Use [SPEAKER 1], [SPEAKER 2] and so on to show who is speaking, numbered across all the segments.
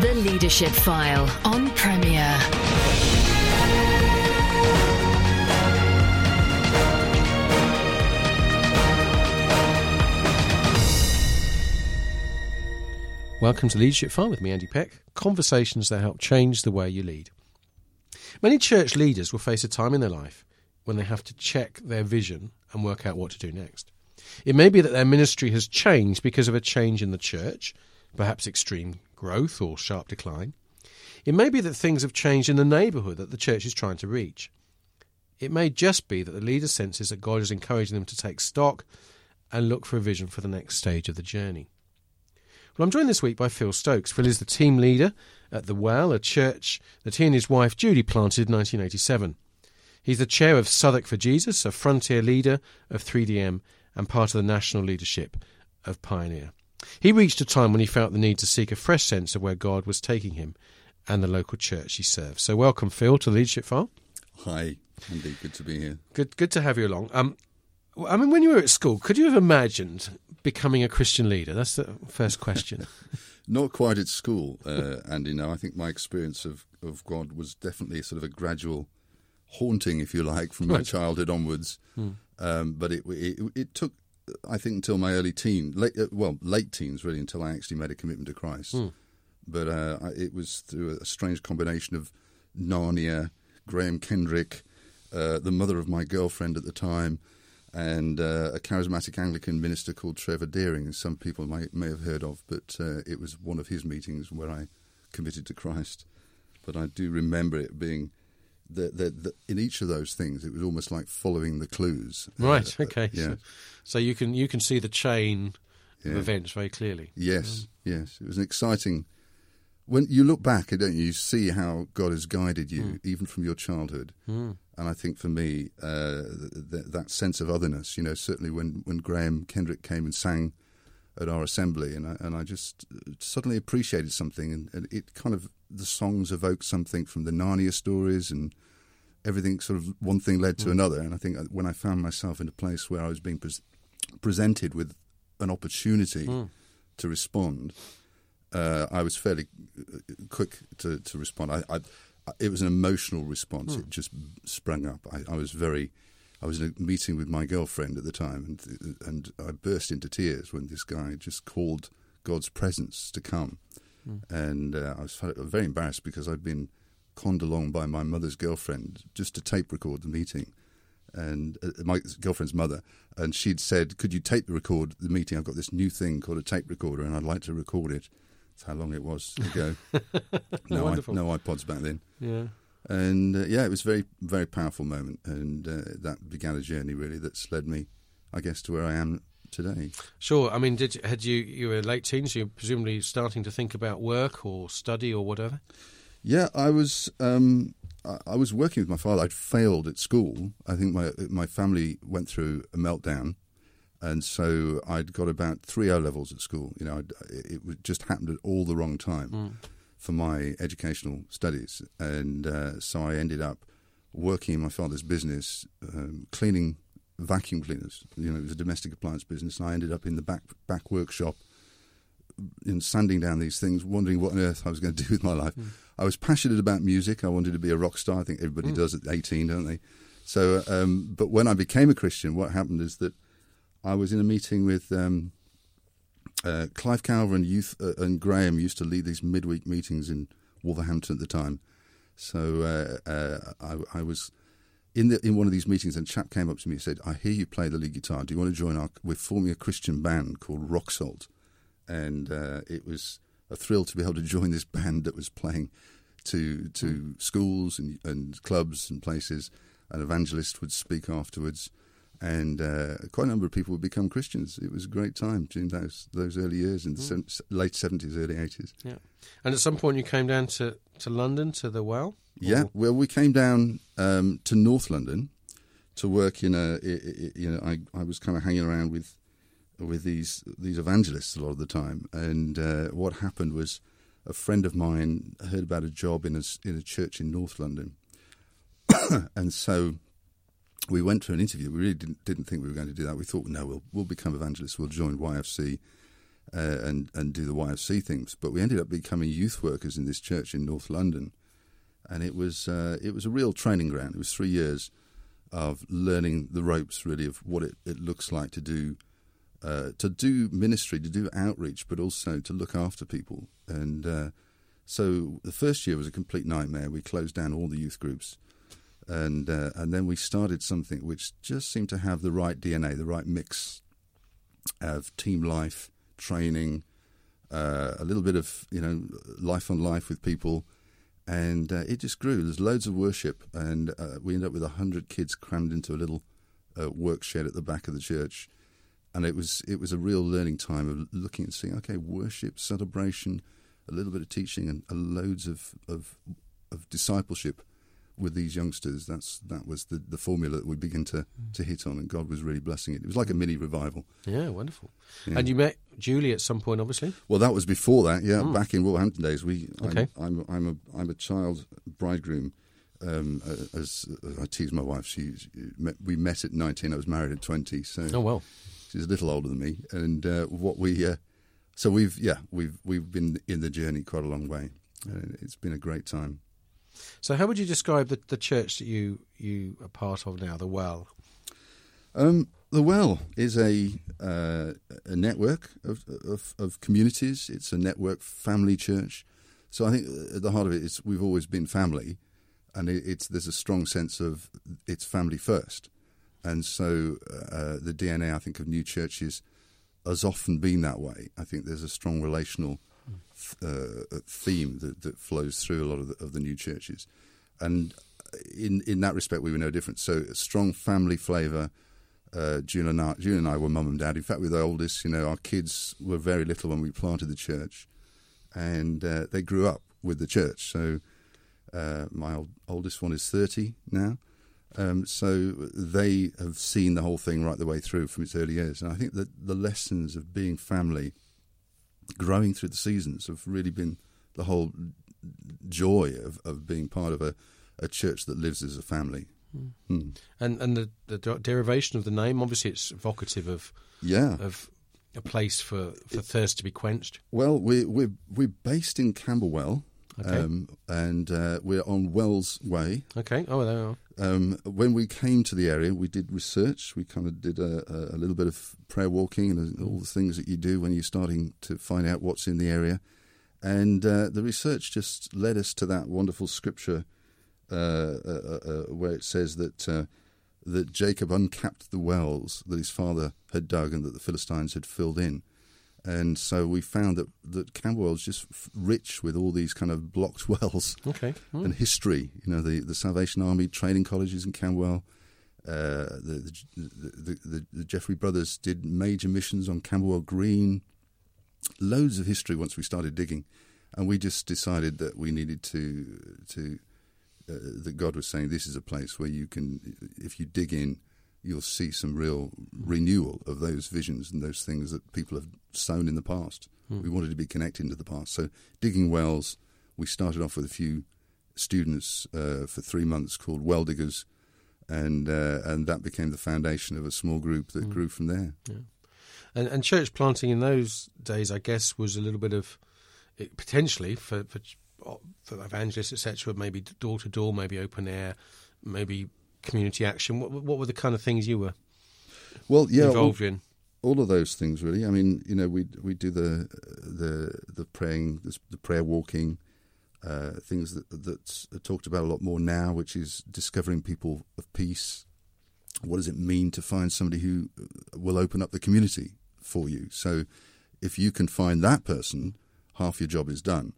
[SPEAKER 1] The Leadership File on Premier.
[SPEAKER 2] Welcome to Leadership File with me, Andy Peck. Conversations that help change the way you lead. Many church leaders will face a time in their life when they have to check their vision and work out what to do next. It may be that their ministry has changed because of a change in the church, perhaps extreme growth or sharp decline. It may be that things have changed in the neighbourhood that the church is trying to reach. It may just be that the leader senses that God is encouraging them to take stock and look for a vision for the next stage of the journey. Well, I'm joined this week by Phil Stokes. Phil is the team leader at The Well, a church that he and his wife Judy planted in 1987. He's the chair of Southwark for Jesus, a frontier leader of 3DM, and part of the national leadership of Pioneer. He reached a time when he felt the need to seek a fresh sense of where God was taking him and the local church he served. So, welcome, Phil, to the Leadership File.
[SPEAKER 3] Hi, Andy. Good to be here.
[SPEAKER 2] Good, good to have you along. Um, I mean, when you were at school, could you have imagined becoming a Christian leader? That's the first question.
[SPEAKER 3] Not quite at school, uh, Andy. No, I think my experience of, of God was definitely sort of a gradual haunting, if you like, from my childhood onwards.
[SPEAKER 2] Hmm.
[SPEAKER 3] Um, but it, it it took, I think, until my early teen, late uh, well, late teens really, until I actually made a commitment to Christ.
[SPEAKER 2] Hmm.
[SPEAKER 3] But uh, it was through a strange combination of Narnia, Graham Kendrick, uh, the mother of my girlfriend at the time, and uh, a charismatic Anglican minister called Trevor Deering, some people might, may have heard of. But uh, it was one of his meetings where I committed to Christ. But I do remember it being that that that in each of those things, it was almost like following the clues.
[SPEAKER 2] right.
[SPEAKER 3] Uh,
[SPEAKER 2] Okay.
[SPEAKER 3] yeah.
[SPEAKER 2] So, so you can you can see the chain of events very clearly.
[SPEAKER 3] Yes, yes. It was an exciting. When you look back, don't you? You see how God has guided you, even from your childhood.
[SPEAKER 2] Mm.
[SPEAKER 3] And I think for me, uh, th- th- that sense of otherness, you know, certainly when, when Graham Kendrick came and sang at our assembly, and I, and I just uh, suddenly appreciated something, and, and it kind of the songs evoked something from the Narnia stories, and everything sort of one thing led to mm. another. And I think uh, when I found myself in a place where I was being pres presented with an opportunity mm. to respond, uh, I was fairly uh, quick to, to respond. I, I, it was an emotional response. Mm. It just sprang up. I, I was very. I was in a meeting with my girlfriend at the time, and and I burst into tears when this guy just called God's presence to come, and uh, I was very embarrassed because I'd been conned along by my mother's girlfriend just to tape record the meeting, and uh, my girlfriend's mother, and she'd said, "Could you tape the record the meeting? I've got this new thing called a tape recorder, and I'd like to record it." That's how long it was ago. no, I, no iPods back then,
[SPEAKER 2] Yeah.
[SPEAKER 3] And uh, yeah, it was a very, very powerful moment, and uh, that began a journey really that's led me, I guess, to where I am today.
[SPEAKER 2] Sure. I mean, did had you you were late teens? You were presumably starting to think about work or study or whatever.
[SPEAKER 3] Yeah, I was. Um, I, was working with my father. I'd failed at school. I think my my family went through a meltdown, and so I'd got about three O levels at school. You know, I'd, it just happened at all the wrong time for my educational studies, and uh, so I ended up working in my father's business, um, cleaning vacuum cleaners. You know, it was a domestic appliance business, and I ended up in the back back workshop in sanding down these things, wondering what on earth I was going to do with my life. I was passionate about music. I wanted to be a rock star. I think everybody does at 18, don't they? So, um, but when I became a Christian, what happened is that I was in a meeting with um, uh, Clive Calver and Youth uh, and Graham used to lead these midweek meetings in Wolverhampton at the time. So uh, uh, I, I was in the in one of these meetings, and a chap came up to me and said, "I hear you play the lead guitar. Do you want to join our? We're forming a Christian band called Rock Salt." and uh, it was a thrill to be able to join this band that was playing to to schools and, and clubs and places. An evangelist would speak afterwards, and uh, quite a number of people would become Christians. It was a great time during those those early years in the
[SPEAKER 2] Hmm.
[SPEAKER 3] se- late seventies, early eighties.
[SPEAKER 2] Yeah. And at some point you came down to, to London, to the well?
[SPEAKER 3] Yeah, well, we came down um, to North London to work in a. You know, I, I was kind of hanging around with with these these evangelists a lot of the time, and uh, what happened was a friend of mine heard about a job in a in a church in North London, and so we went for an interview. We really didn't didn't think we were going to do that. We thought, no, we'll we'll become evangelists. We'll join YFC. Uh, and and do the YFC things, but we ended up becoming youth workers in this church in North London, and it was uh, it was a real training ground. It was three years of learning the ropes, really, of what it, it looks like to do uh, to do ministry, to do outreach, but also to look after people. And uh, so the first year was a complete nightmare. We closed down all the youth groups, and uh, and then we started something which just seemed to have the right DNA, the right mix of team life, training, uh, a little bit of you know life on life with people. And uh, it just grew. There's loads of worship, and uh, we ended up with hundred kids crammed into a little uh, work shed at the back of the church, and it was it was a real learning time of looking and seeing, okay, worship, celebration, a little bit of teaching, and loads of, of of discipleship with these youngsters. That's that was the, the formula that we began to, to hit on, and God was really blessing it. It was like a mini revival.
[SPEAKER 2] Yeah, wonderful.
[SPEAKER 3] Yeah.
[SPEAKER 2] And you met Julie at some point, obviously?
[SPEAKER 3] Well, that was before that. Yeah, back in Wolverhampton days, we.
[SPEAKER 2] Okay.
[SPEAKER 3] I'm, I'm, I'm a I'm a child bridegroom. Um, uh, as uh, I tease my wife, she, she met, we met at 19. I was married at 20, so
[SPEAKER 2] Oh, well.
[SPEAKER 3] she's a little older than me. And uh, what we, uh, so we've yeah we've we've been in the journey quite a long way. And it's been a great time.
[SPEAKER 2] So, how would you describe the, the church that you, you are part of now, the Well?
[SPEAKER 3] Um, the Well is a uh, a network of, of of communities. It's a network family church. So I think at the heart of it is we've always been family, and it, it's there's a strong sense of it's family first, and so uh, the DNA I think of new churches has often been that way. I think there's a strong relational uh, theme that, that flows through a lot of the, of the new churches, and in in that respect we were no different. So a strong family flavour. Uh, June and I, June and I were mum and dad. In fact, we're the oldest. You know, our kids were very little when we planted the church, and uh, they grew up with the church. So uh, my old, oldest one is thirty now. Um, so they have seen the whole thing right the way through from its early years, and I think that the lessons of being family, growing through the seasons, have really been the whole joy of, of being part of a, a church that lives as a family. Hmm.
[SPEAKER 2] And and the, the derivation of the name, obviously, it's evocative of
[SPEAKER 3] Yeah.
[SPEAKER 2] of a place for, for thirst to be quenched.
[SPEAKER 3] Well, we're we're we're based in Camberwell,
[SPEAKER 2] Okay.
[SPEAKER 3] um, and uh, we're on Wells Way.
[SPEAKER 2] Okay. Oh, there we are.
[SPEAKER 3] Um, when we came to the area, we did research. We kind of did a, a, little bit of prayer walking and all the things that you do when you're starting to find out what's in the area. And uh, the research just led us to that wonderful scripture uh, uh, uh, where it says that uh, that Jacob uncapped the wells that his father had dug and that the Philistines had filled in. And so we found that that Camberwell is just f- rich with all these kind of blocked wells
[SPEAKER 2] Okay. Hmm.
[SPEAKER 3] and history. You know, the, the Salvation Army training colleges in Camberwell. Uh, the, the, the, the, the Jeffrey brothers did major missions on Camberwell Green. Loads of history once we started digging, and we just decided that we needed to to uh, that God was saying this is a place where you can, if you dig in, you'll see some real renewal of those visions and those things that people have sown in the past. We wanted to be connected to the past, so digging wells. We started off with a few students uh, for three months called Well Diggers, and uh, and that became the foundation of a small group that grew from there. Yeah.
[SPEAKER 2] And, and church planting in those days, I guess, was a little bit of it, potentially for for, for evangelists, etc. Maybe door to door, maybe open air, maybe community action. What, what were the kind of things you were
[SPEAKER 3] Well, yeah, all,
[SPEAKER 2] involved in?
[SPEAKER 3] all of those things really. I mean, you know, we we do the the the praying, the, the prayer walking, uh, things that that's talked about a lot more now, which is discovering people of peace. What does it mean to find somebody who will open up the community for you? So, if you can find that person, half your job is done.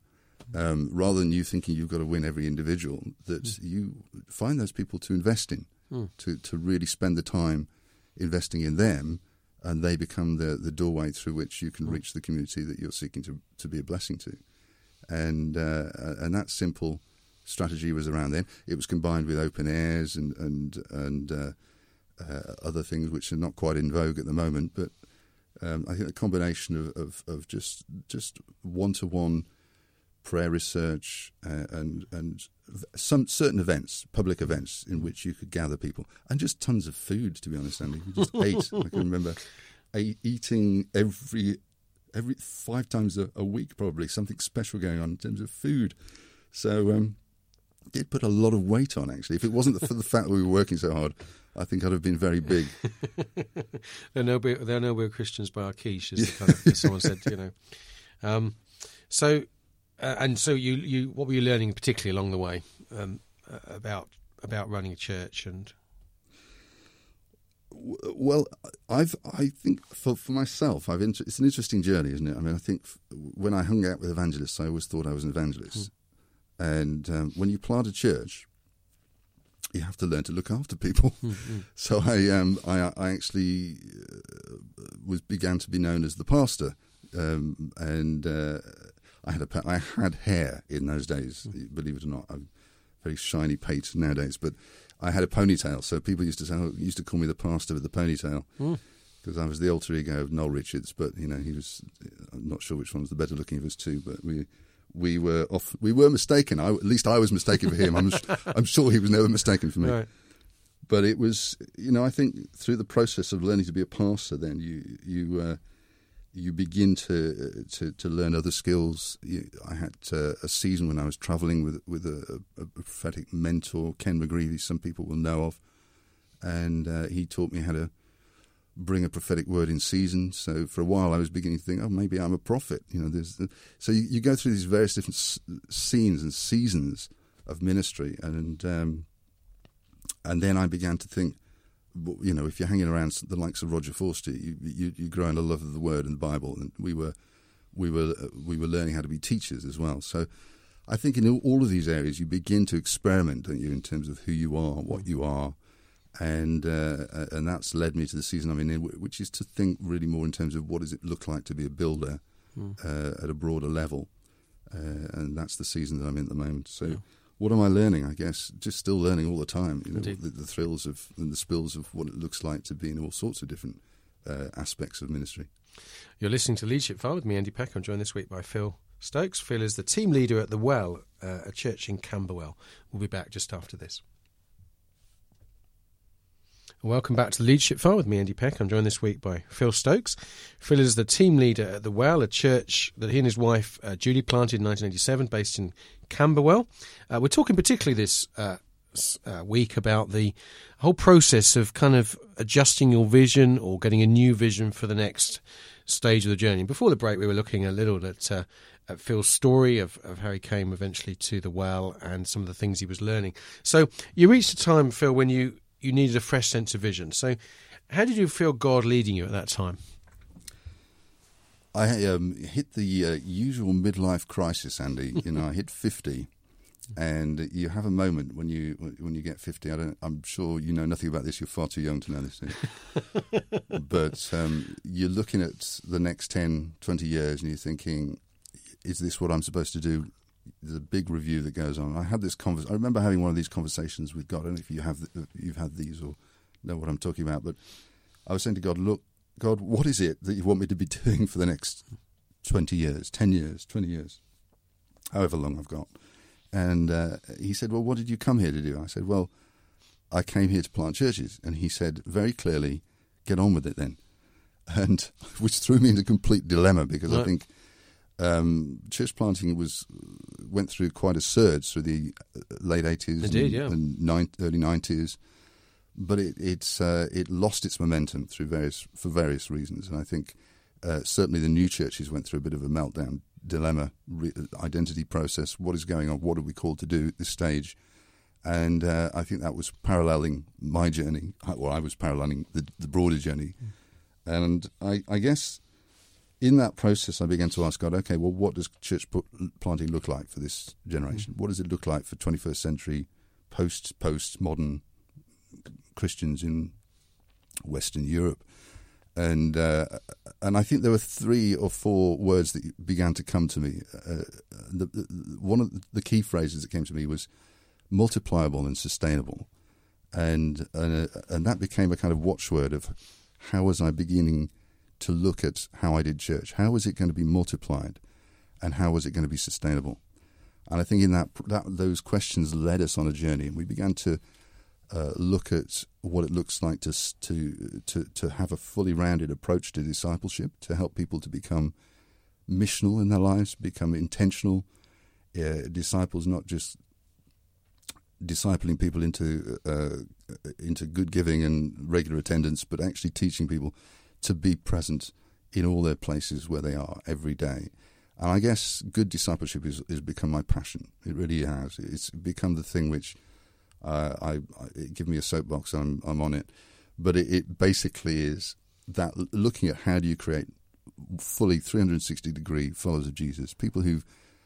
[SPEAKER 3] Um, rather than you thinking you've got to win every individual, that you find those people to invest in, to to really spend the time investing in them, and they become the, the doorway through which you can reach the community that you're seeking to, to be a blessing to. And, uh, and that simple strategy was around then. It was combined with open airs and, and, and uh, uh, other things which are not quite in vogue at the moment, but um, I think a combination of, of, of just just one to one prayer research uh, and and some certain events, public events in which you could gather people, and just tons of food. To be honest, Andy, we just ate. I can remember eating every every five times a, a, week, probably something special going on in terms of food. So um, did put a lot of weight on actually. If it wasn't for the fact that we were working so hard, I think I'd have been very big.
[SPEAKER 2] they're no they're no we're Christians by our quiche, as, kind of, someone said. You know, um, so uh, and so you you what were you learning particularly along the way um, about about running a church and
[SPEAKER 3] well, I've I think for for myself, I've inter- it's an interesting journey, isn't it? I mean, I think f- when I hung out with evangelists, I always thought I was an evangelist, mm. and um, when you plant a church, you have to learn to look after people. Mm-hmm. So I um I I actually uh, was began to be known as the pastor, um, and uh, I had a I had hair in those days. Mm. Believe it or not, I'm very shiny pate nowadays, but I had a ponytail. So people used to say, oh, used to call me the pastor with the ponytail. Because mm. I was the alter ego of Noel Richards, but you know he was. I'm not sure which one was the better looking of us two, but we we were off. We were mistaken. I, at least I was mistaken for him. I'm, I'm sure he was never mistaken for me. Right. But it was, you know, I think through the process of learning to be a pastor, then you you uh, you begin to, to to learn other skills. You, I had uh, a season when I was travelling with with a, a, prophetic mentor, Ken McGreevy. Some people will know of, and uh, he taught me how to bring a prophetic word in season. So for a while, I was beginning to think, oh, maybe I'm a prophet. You know, there's so you, you go through these various different s- scenes and seasons of ministry, and um, and then I began to think, you know, if you're hanging around the likes of Roger Forster, you you, you grow in a love of the Word and the Bible, and we were we were uh, we were learning how to be teachers as well. So. I think in all of these areas you begin to experiment, don't you, in terms of who you are, what you are, and uh, uh, and that's led me to the season I'm in, which is to think really more in terms of what does it look like to be a builder mm. uh, at a broader level, uh, and that's the season that I'm in at the moment. So. Yeah. What am I learning? I guess just still learning all the time. You know, the, the, thrills of and the spills of what it looks like to be in all sorts of different uh, aspects of ministry.
[SPEAKER 2] You're listening to Leadership File with me, Andy Peck. I'm joined this week by Phil Stokes. Phil is the team leader at the Well, uh, a church in Camberwell. We'll be back just after this. Welcome back to the Leadership File with me, Andy Peck. I'm joined this week by Phil Stokes. Phil is the team leader at The Well, a church that he and his wife uh, Julie planted in 1987, based in Camberwell. Uh, we're talking particularly this uh, uh, week about the whole process of kind of adjusting your vision or getting a new vision for the next stage of the journey. Before the break, we were looking a little at, uh, at Phil's story of, of how he came eventually to the well and some of the things he was learning. So you reached a time, Phil, when you you needed a fresh sense of vision. So, how did you feel God leading you at that time?
[SPEAKER 3] I um, hit the uh, usual midlife crisis, Andy. you know, I hit fifty, and you have a moment when you when you get fifty. I don't. I'm sure you know nothing about this. You're far too young to know this. but um, you're looking at the next 10, 20 years, and you're thinking, "Is this what I'm supposed to do there's a big review that goes on. I had this convers. I remember having one of these conversations with God. I don't know if you have if you've had these or know what I'm talking about, but I was saying to God, "Look, God, what is it that you want me to be doing for the next twenty years, ten years, twenty years, however long I've got?" And uh, he said, "Well, what did you come here to do?" I said, "Well, I came here to plant churches." And he said very clearly, "Get on with it then," and which threw me into complete dilemma because right. I think um, church planting was went through quite a surge through the uh, late eighties and,
[SPEAKER 2] yeah.
[SPEAKER 3] and nine, early nineties, but it it's uh, it lost its momentum through various for various reasons, and I think uh, certainly the new churches went through a bit of a meltdown dilemma, re- identity process. What is going on? What are we called to do at this stage? And uh, I think that was paralleling my journey. Well, I was paralleling the, the broader journey, mm. and I, I guess in that process, I began to ask God, okay, well, what does church planting look like for this generation? Mm. What does it look like for 21st century post post modern Christians in Western Europe, and uh, and I think there were three or four words that began to come to me. Uh, the, the, one of the key phrases that came to me was multipliable and sustainable, and and, uh, and that became a kind of watchword of how was I beginning to look at how I did church? How was it going to be multiplied, and how was it going to be sustainable? And I think in that, that those questions led us on a journey, and we began to uh, look at what it looks like to, to to to have a fully rounded approach to discipleship, to help people to become missional in their lives, become intentional uh, disciples, not just discipling people into uh, into good giving and regular attendance, but actually teaching people to be present in all their places where they are every day. And I guess good discipleship is has become my passion. It really has. It's become the thing which uh, I, I give me a soapbox. I'm I'm on it, but it, it basically is that looking at how do you create fully 360 degree followers of Jesus, people who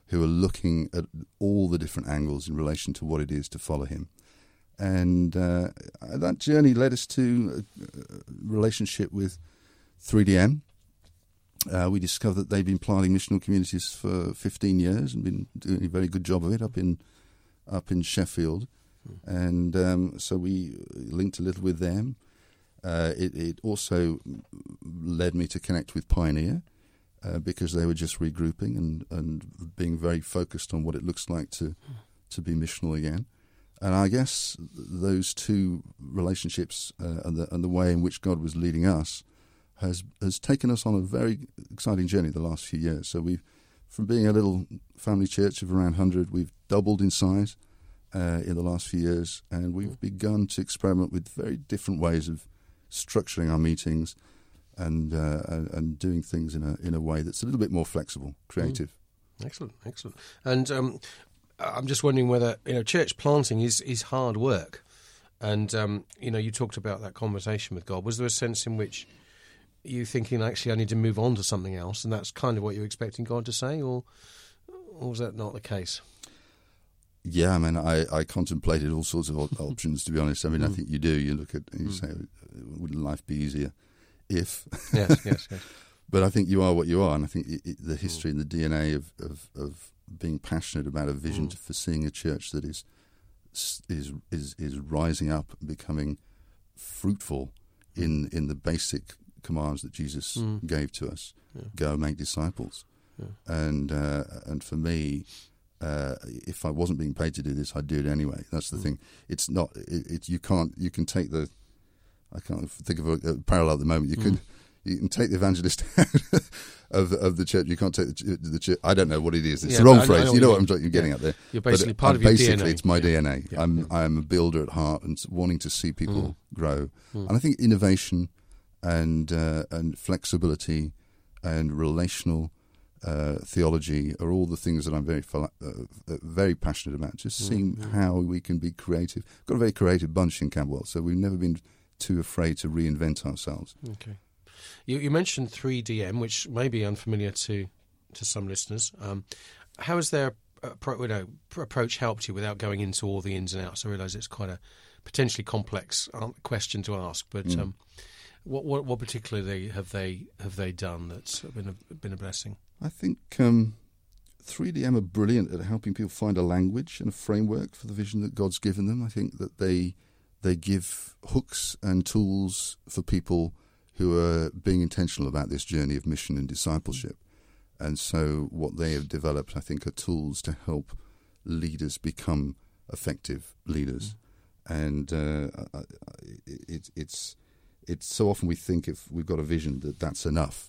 [SPEAKER 3] who are looking at all the different angles in relation to what it is to follow Him, and uh, that journey led us to a relationship with 3DM. Uh, we discovered that they've been planting missional communities for 15 years and been doing a very good job of it up in up in Sheffield and um, so we linked a little with them. Uh, it, it, also led me to connect with Pioneer uh, because they were just regrouping and, and being very focused on what it looks like to to be missional again. And I guess those two relationships uh, and, the, and the way in which God was leading us has has taken us on a very exciting journey the last few years. So we've from being a little family church of around 100, we've doubled in size uh, in the last few years, and we've begun to experiment with very different ways of structuring our meetings and uh, and, doing things in a in a way that's a little bit more flexible, creative.
[SPEAKER 2] Mm. Excellent, excellent. And um, I'm just wondering whether you know church planting is is hard work, and um, you know you talked about that conversation with God. Was there a sense in which you thinking actually I need to move on to something else, and that's kind of what you're expecting God to say, or or was that not the case?
[SPEAKER 3] Yeah, I mean, I, I contemplated all sorts of options. To be honest, I mean, mm. I think you do. You look at you mm. say, "Wouldn't life be easier if?"
[SPEAKER 2] Yes, yes, yes.
[SPEAKER 3] but I think you are what you are, and I think it, it, the history mm. and the DNA of, of, of being passionate about a vision mm. for seeing a church that is is is is rising up, and becoming fruitful mm. in in the basic commands that Jesus mm. gave to us: yeah. go make disciples. Yeah. And uh, and for me, uh, if I wasn't being paid to do this, I'd do it anyway. That's the mm. thing. It's not. It, it, you can't. You can take the. I can't think of a, a parallel at the moment. You mm. can. You can take the evangelist of of the church. You can't take the, the church. I don't know what it is. It's yeah, the wrong phrase. Know you know what I'm, you're getting
[SPEAKER 2] yeah.
[SPEAKER 3] at there.
[SPEAKER 2] You're basically but part of your
[SPEAKER 3] basically,
[SPEAKER 2] DNA.
[SPEAKER 3] it's my yeah. DNA. I'm I'm a builder at heart and wanting to see people mm. grow. Mm. And I think innovation and uh, and flexibility and relational uh, theology are all the things that I'm very uh, uh, very passionate about. Just mm, seeing how we can be creative. We've Got a very creative bunch in Camberwell, so we've never been too afraid to reinvent ourselves.
[SPEAKER 2] Okay. You, you mentioned 3DM, which may be unfamiliar to to some listeners. Um, how has their appro- you know, approach helped you without going into all the ins and outs? I realise it's quite a potentially complex um, question to ask, but mm. um, what, what, what particularly have they have they done that's been a, been a blessing?
[SPEAKER 3] I think um, 3DM are brilliant at helping people find a language and a framework for the vision that God's given them. I think that they they give hooks and tools for people who are being intentional about this journey of mission and discipleship. And so, what they have developed, I think, are tools to help leaders become effective leaders. Mm. And uh, it, it's it's so often we think if we've got a vision that that's enough,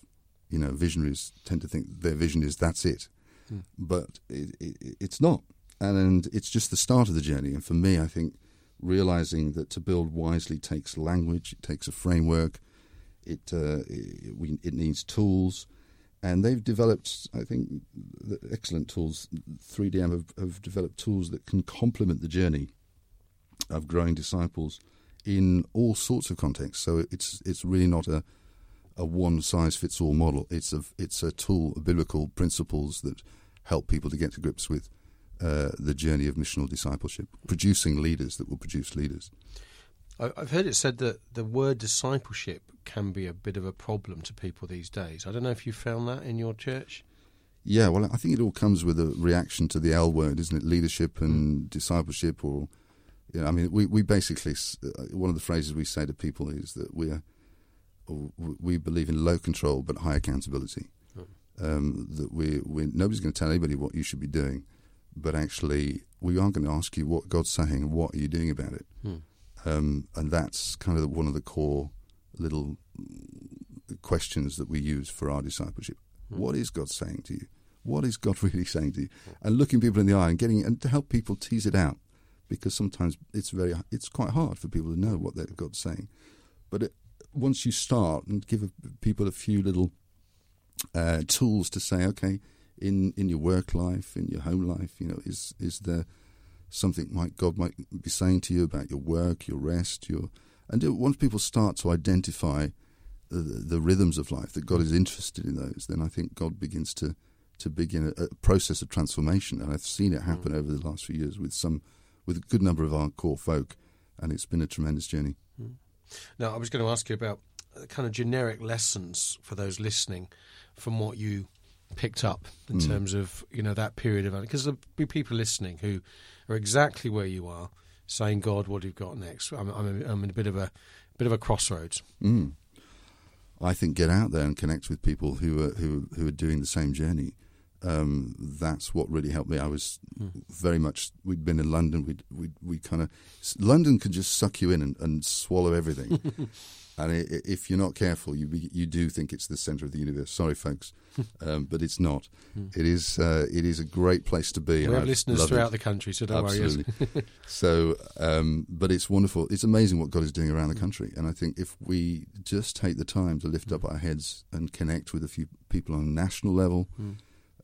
[SPEAKER 3] you know, visionaries tend to think their vision is that's it, mm. but it, it, it's not, and, and it's just the start of the journey. And for me, I think realizing that to build wisely takes language, it takes a framework, it uh, it, we, it needs tools, and they've developed, I think, excellent tools. 3DM have, have developed tools that can complement the journey of growing disciples in all sorts of contexts. So it's it's really not a a one size fits all model. It's a it's a tool, of biblical principles that help people to get to grips with uh, the journey of missional discipleship, producing leaders that will produce leaders.
[SPEAKER 2] I- I've heard it said that the word discipleship can be a bit of a problem to people these days. I don't know if you found that in your church.
[SPEAKER 3] Yeah, well, I think it all comes with a reaction to the L word, isn't it? Leadership and discipleship, or you know, I mean, we we basically uh, one of the phrases we say to people is that we are we believe in low control but high accountability. Um, that we we nobody's going to tell anybody what you should be doing, but actually we are going to ask you what God's saying and what are you doing about it. Um, and that's kind of one of the core little questions that we use for our discipleship. What is God saying to you? What is God really saying to you? And looking people in the eye and getting and to help people tease it out, because sometimes it's very it's quite hard for people to know what they've got saying. But it, once you start and give a, people a few little uh, tools to say, okay, in in your work life, in your home life, you know, is is there something might God might be saying to you about your work, your rest, your and once people start to identify the, the rhythms of life that God is interested in those, then I think God begins to to begin a, a process of transformation, and I've seen it happen over the last few years with some with a good number of our core folk, and it's been a tremendous journey.
[SPEAKER 2] Now, I was going to ask you about uh, kind of generic lessons for those listening from what you picked up in terms of you know that period of because there'll be people listening who are exactly where you are, saying, "God, what have you got next?" I'm, I'm, I'm in a bit of a bit of a crossroads.
[SPEAKER 3] Mm. I think get out there and connect with people who are who who are doing the same journey. Um, that's what really helped me. I was very much. We'd been in London. We'd we we kind of London can just suck you in and, and swallow everything. and i i if you're not careful, you be, you do think it's the centre of the universe. Sorry, folks, um, but it's not. It is uh, it is a great place to be.
[SPEAKER 2] We
[SPEAKER 3] and
[SPEAKER 2] have listeners
[SPEAKER 3] loved it.
[SPEAKER 2] throughout the country, so don't worry.
[SPEAKER 3] so, um, but it's wonderful. It's amazing what God is doing around the country. And I think if we just take the time to lift up our heads and connect with a few people on a national level, uh,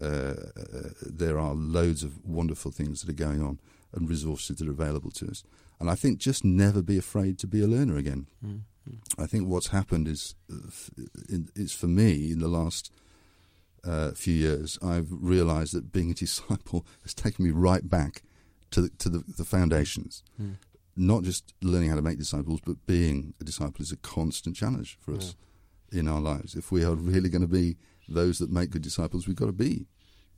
[SPEAKER 3] there are loads of wonderful things that are going on and resources that are available to us. And I think just never be afraid to be a learner again. I think what's happened is, uh, is for me in the last uh, few years, I've realised that being a disciple has taken me right back to the, to the, the foundations. Not just learning how to make disciples, but being a disciple is a constant challenge for us in our lives. If we are really going to be those that make good disciples, we've got to be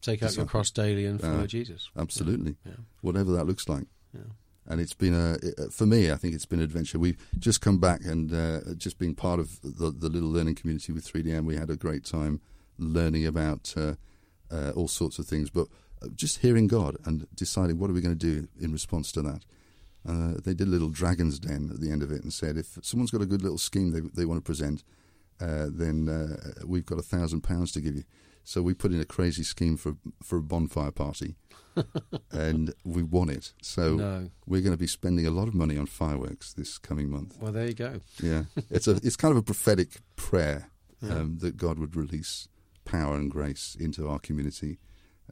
[SPEAKER 2] Take out your cross daily and follow
[SPEAKER 3] Uh,
[SPEAKER 2] Jesus.
[SPEAKER 3] absolutely
[SPEAKER 2] Yeah.
[SPEAKER 3] whatever that looks like.
[SPEAKER 2] Yeah.
[SPEAKER 3] And it's been a it- for me. I think it's been an adventure. We've just come back and uh, just being part of the, the little learning community with 3DM. We had a great time learning about uh, uh, all sorts of things, but uh, just hearing God and deciding what are we going to do in response to that. Uh, they did a little dragon's den at the end of it and said if someone's got a good little scheme they they want to present, uh, then uh, we've got a thousand pounds to give you. So we put in a crazy scheme for for a bonfire party, and we won it. So
[SPEAKER 2] No.
[SPEAKER 3] we're going to be spending a lot of money on fireworks this coming month.
[SPEAKER 2] Well, there you go.
[SPEAKER 3] Yeah, it's a it's kind of a prophetic prayer um, that God would release power and grace into our community,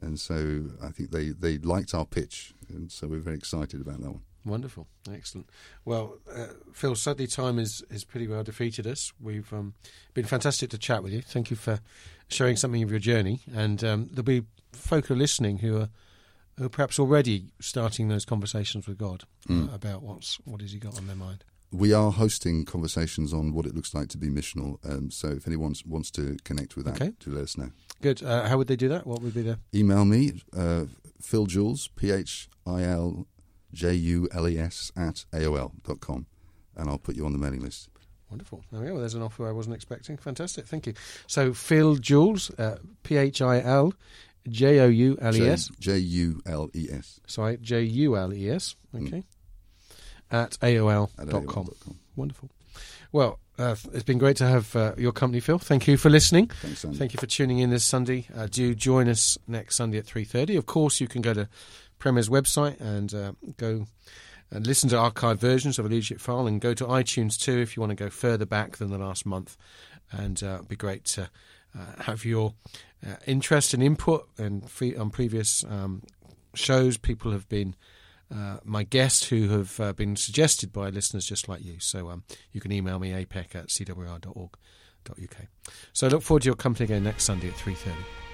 [SPEAKER 3] and so I think they they liked our pitch, and so we're very excited about that one.
[SPEAKER 2] Wonderful, excellent. Well, uh, Phil, sadly, time is is pretty well defeated us. We've um, been fantastic to chat with you. Thank you for sharing something of your journey, and um, there'll be folk who are listening who are who are perhaps already starting those conversations with God uh, about what's what has He got on their mind.
[SPEAKER 3] We are hosting conversations on what it looks like to be missional, um, so if anyone wants to connect with that,
[SPEAKER 2] Okay.
[SPEAKER 3] do let us know.
[SPEAKER 2] Good. Uh, how would they do that? What would be the
[SPEAKER 3] Email me, uh, Phil Jules, P H I L J U L E S, at AOL dot com, and I'll put you on the mailing list.
[SPEAKER 2] Wonderful. There we go. There's an offer I wasn't expecting. Fantastic. Thank you. So, Phil Jules, uh, P H I L J O U L E S.
[SPEAKER 3] J U L E S.
[SPEAKER 2] Sorry, J U L E S.
[SPEAKER 3] Mm.
[SPEAKER 2] Okay. At AOL
[SPEAKER 3] at
[SPEAKER 2] dot com. Wonderful. Well, uh, it's been great to have uh, your company, Phil. Thank you for listening.
[SPEAKER 3] Thanks, Andy.
[SPEAKER 2] Thank you for tuning in this Sunday. Uh, do join us next Sunday at three thirty. Of course, you can go to Premier's website and uh, go and listen to archived versions of a leadership file, and go to iTunes too if you want to go further back than the last month. And uh, it'd be great to uh, have your uh, interest and input. And free, on previous um, shows, people have been uh, my guests who have uh, been suggested by listeners just like you. So um, you can email me apeck at cwr.org.uk. So I look forward to your company again next Sunday at 3.30.